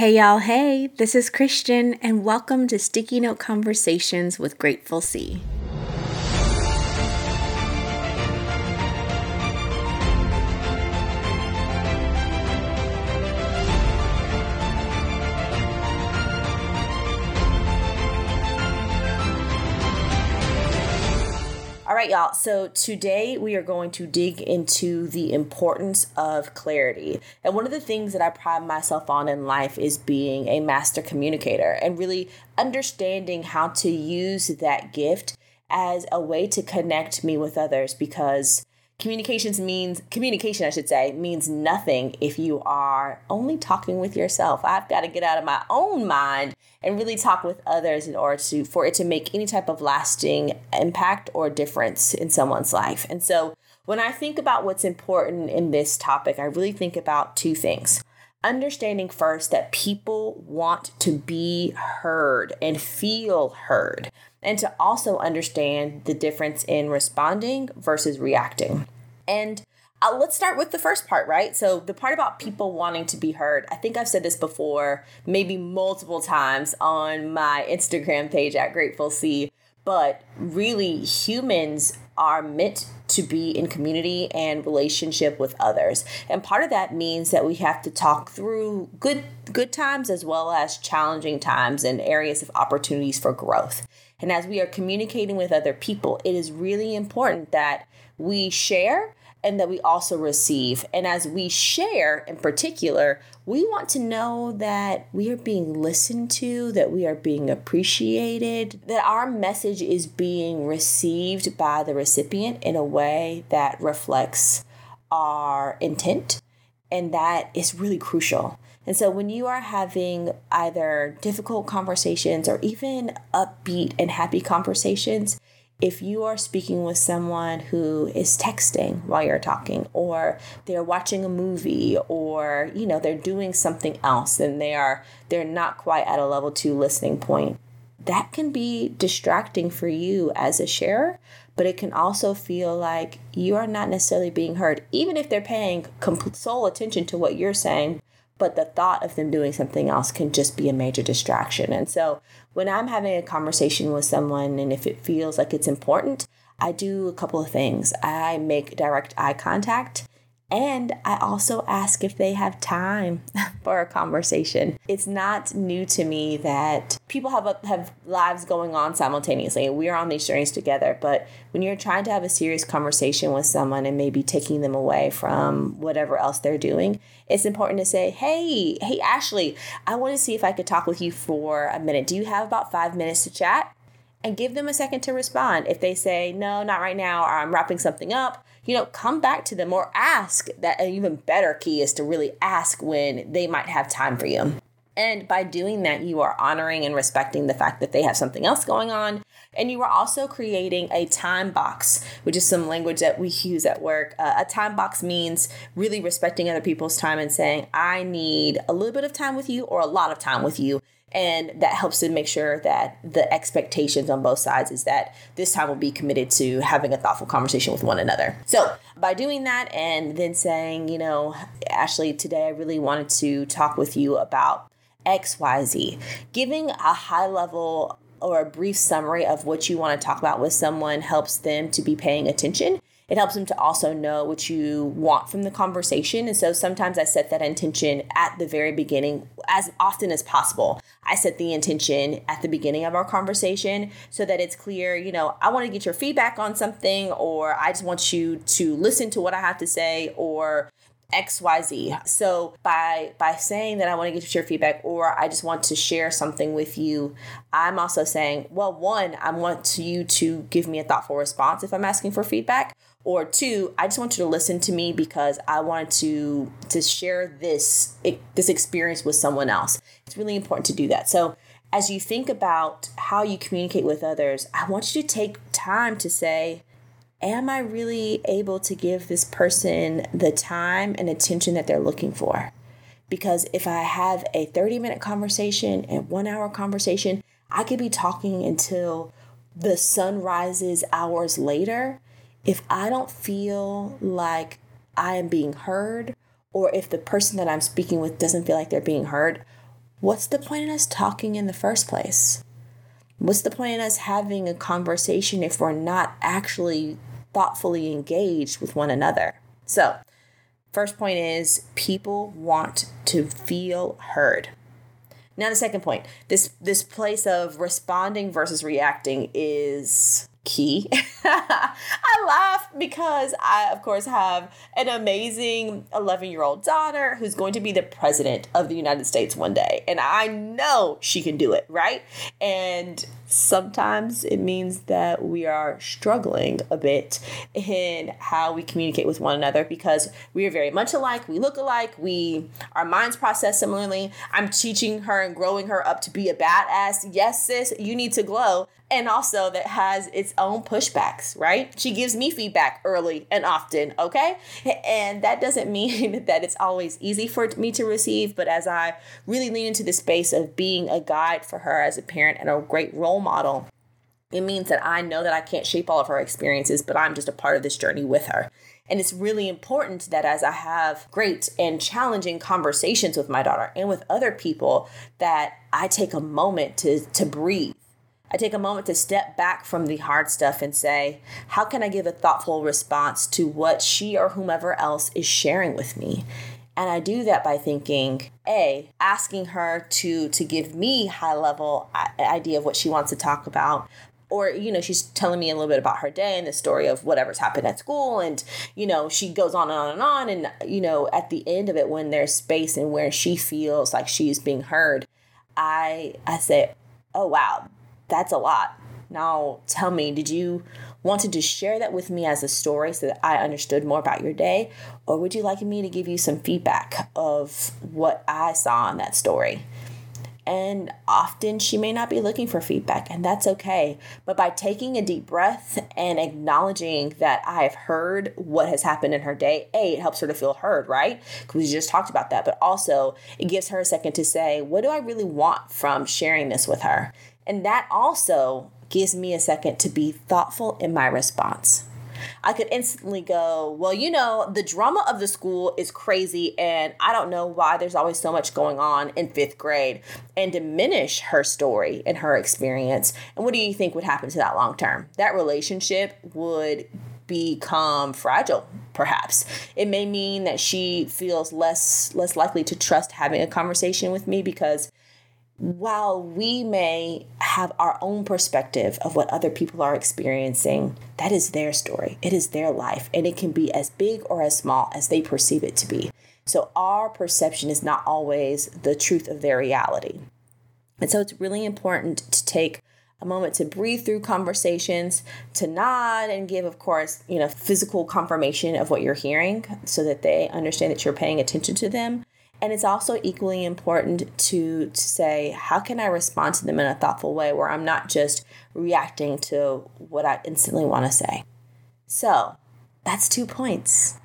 Hey, y'all. Hey, this is Christian, and welcome to Sticky Note Conversations with Grateful C. right, y'all. So today we are going to dig into the importance of clarity. And one of the things that I pride myself on in life is being a master communicator and really understanding how to use that gift as a way to connect me with others because communications means communication i should say means nothing if you are only talking with yourself. I've got to get out of my own mind and really talk with others in order to for it to make any type of lasting impact or difference in someone's life. And so when i think about what's important in this topic i really think about two things understanding first that people want to be heard and feel heard and to also understand the difference in responding versus reacting. And uh, let's start with the first part, right? So, the part about people wanting to be heard. I think I've said this before, maybe multiple times on my Instagram page at Grateful C, but really, humans are meant to be in community and relationship with others. And part of that means that we have to talk through good good times as well as challenging times and areas of opportunities for growth. And as we are communicating with other people, it is really important that we share and that we also receive. And as we share in particular, we want to know that we are being listened to, that we are being appreciated, that our message is being received by the recipient in a way that reflects our intent. And that is really crucial. And so when you are having either difficult conversations or even upbeat and happy conversations, if you are speaking with someone who is texting while you're talking or they're watching a movie or you know they're doing something else and they are they're not quite at a level 2 listening point that can be distracting for you as a sharer but it can also feel like you are not necessarily being heard even if they're paying sole attention to what you're saying but the thought of them doing something else can just be a major distraction. And so when I'm having a conversation with someone and if it feels like it's important, I do a couple of things. I make direct eye contact and I also ask if they have time for a conversation. It's not new to me that people have have lives going on simultaneously and we are on these journeys together. But when you're trying to have a serious conversation with someone and maybe taking them away from whatever else they're doing, it's important to say, "Hey, hey Ashley, I want to see if I could talk with you for a minute. Do you have about 5 minutes to chat?" And give them a second to respond. If they say, "No, not right now," or "I'm wrapping something up," you know, come back to them or ask. That an even better key is to really ask when they might have time for you. And by doing that, you are honoring and respecting the fact that they have something else going on. And you are also creating a time box, which is some language that we use at work. Uh, a time box means really respecting other people's time and saying, I need a little bit of time with you or a lot of time with you and that helps to make sure that the expectations on both sides is that this time we'll be committed to having a thoughtful conversation with one another. So, by doing that and then saying, you know, Ashley, today I really wanted to talk with you about XYZ, giving a high level or a brief summary of what you want to talk about with someone helps them to be paying attention it helps them to also know what you want from the conversation. And so sometimes I set that intention at the very beginning as often as possible. I set the intention at the beginning of our conversation so that it's clear, you know, I want to get your feedback on something, or I just want you to listen to what I have to say, or XYZ. So by by saying that I want to get your feedback or I just want to share something with you, I'm also saying, well, one, I want you to give me a thoughtful response if I'm asking for feedback. Or two, I just want you to listen to me because I wanted to to share this this experience with someone else. It's really important to do that. So as you think about how you communicate with others, I want you to take time to say, am I really able to give this person the time and attention that they're looking for? Because if I have a 30 minute conversation and one hour conversation, I could be talking until the sun rises hours later. If I don't feel like I am being heard, or if the person that I'm speaking with doesn't feel like they're being heard, what's the point in us talking in the first place? What's the point in us having a conversation if we're not actually thoughtfully engaged with one another? So, first point is people want to feel heard. Now the second point, this this place of responding versus reacting is key. I laugh because I, of course, have an amazing 11 year old daughter who's going to be the president of the United States one day. And I know she can do it, right? And sometimes it means that we are struggling a bit in how we communicate with one another because we are very much alike we look alike we our minds process similarly i'm teaching her and growing her up to be a badass yes sis you need to glow and also that has its own pushbacks, right? She gives me feedback early and often, okay? And that doesn't mean that it's always easy for me to receive, but as I really lean into the space of being a guide for her as a parent and a great role model, it means that I know that I can't shape all of her experiences, but I'm just a part of this journey with her. And it's really important that as I have great and challenging conversations with my daughter and with other people, that I take a moment to, to breathe I take a moment to step back from the hard stuff and say, how can I give a thoughtful response to what she or whomever else is sharing with me? And I do that by thinking, A, asking her to to give me high level uh, idea of what she wants to talk about, or you know she's telling me a little bit about her day and the story of whatever's happened at school. And you know she goes on and on and on. And you know at the end of it when there's space and where she feels like she's being heard i i say oh wow. That's a lot. Now, tell me, did you want to share that with me as a story so that I understood more about your day? Or would you like me to give you some feedback of what I saw in that story? And often she may not be looking for feedback, and that's okay. But by taking a deep breath and acknowledging that I have heard what has happened in her day, A, it helps her to feel heard, right? Because we just talked about that. But also, it gives her a second to say, what do I really want from sharing this with her? And that also gives me a second to be thoughtful in my response. I could instantly go, Well, you know, the drama of the school is crazy, and I don't know why there's always so much going on in fifth grade, and diminish her story and her experience. And what do you think would happen to that long term? That relationship would become fragile perhaps it may mean that she feels less less likely to trust having a conversation with me because while we may have our own perspective of what other people are experiencing, that is their story. It is their life, and it can be as big or as small as they perceive it to be. So, our perception is not always the truth of their reality. And so, it's really important to take a moment to breathe through conversations, to nod and give, of course, you know, physical confirmation of what you're hearing so that they understand that you're paying attention to them and it's also equally important to, to say, how can I respond to them in a thoughtful way where I'm not just reacting to what I instantly want to say? So that's two points.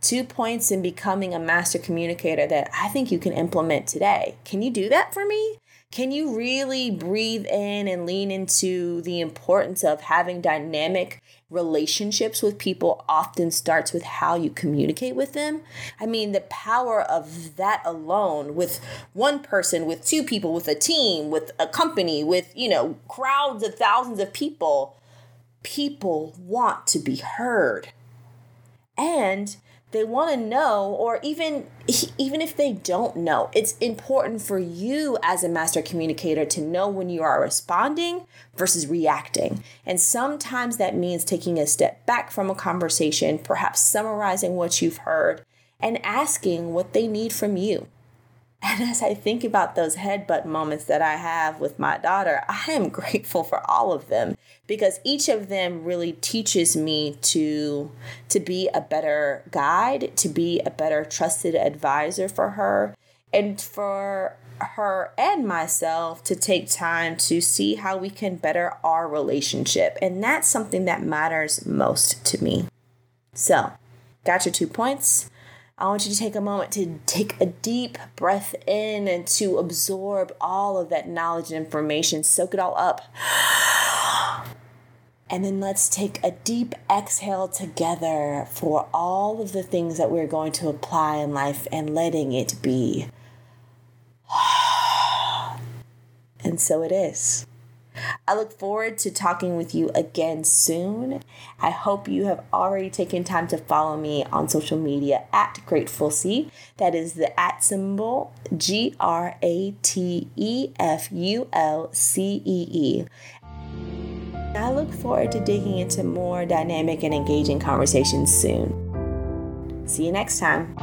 Two points in becoming a master communicator that I think you can implement today. Can you do that for me? Can you really breathe in and lean into the importance of having dynamic relationships with people often starts with how you communicate with them. I mean, the power of that alone with one person, with two people, with a team, with a company, with, you know, crowds of thousands of people, people want to be heard. And they want to know or even even if they don't know it's important for you as a master communicator to know when you are responding versus reacting. And sometimes that means taking a step back from a conversation perhaps summarizing what you've heard and asking what they need from you and as I think about those headbutt moments that I have with my daughter, I am grateful for all of them because each of them really teaches me to to be a better guide, to be a better trusted advisor for her, and for her and myself to take time to see how we can better our relationship. And that's something that matters most to me. So, got your two points. I want you to take a moment to take a deep breath in and to absorb all of that knowledge and information, soak it all up. And then let's take a deep exhale together for all of the things that we're going to apply in life and letting it be. And so it is. I look forward to talking with you again soon. I hope you have already taken time to follow me on social media at Grateful C. That is the at symbol G R A T E F U L C E E. I look forward to digging into more dynamic and engaging conversations soon. See you next time.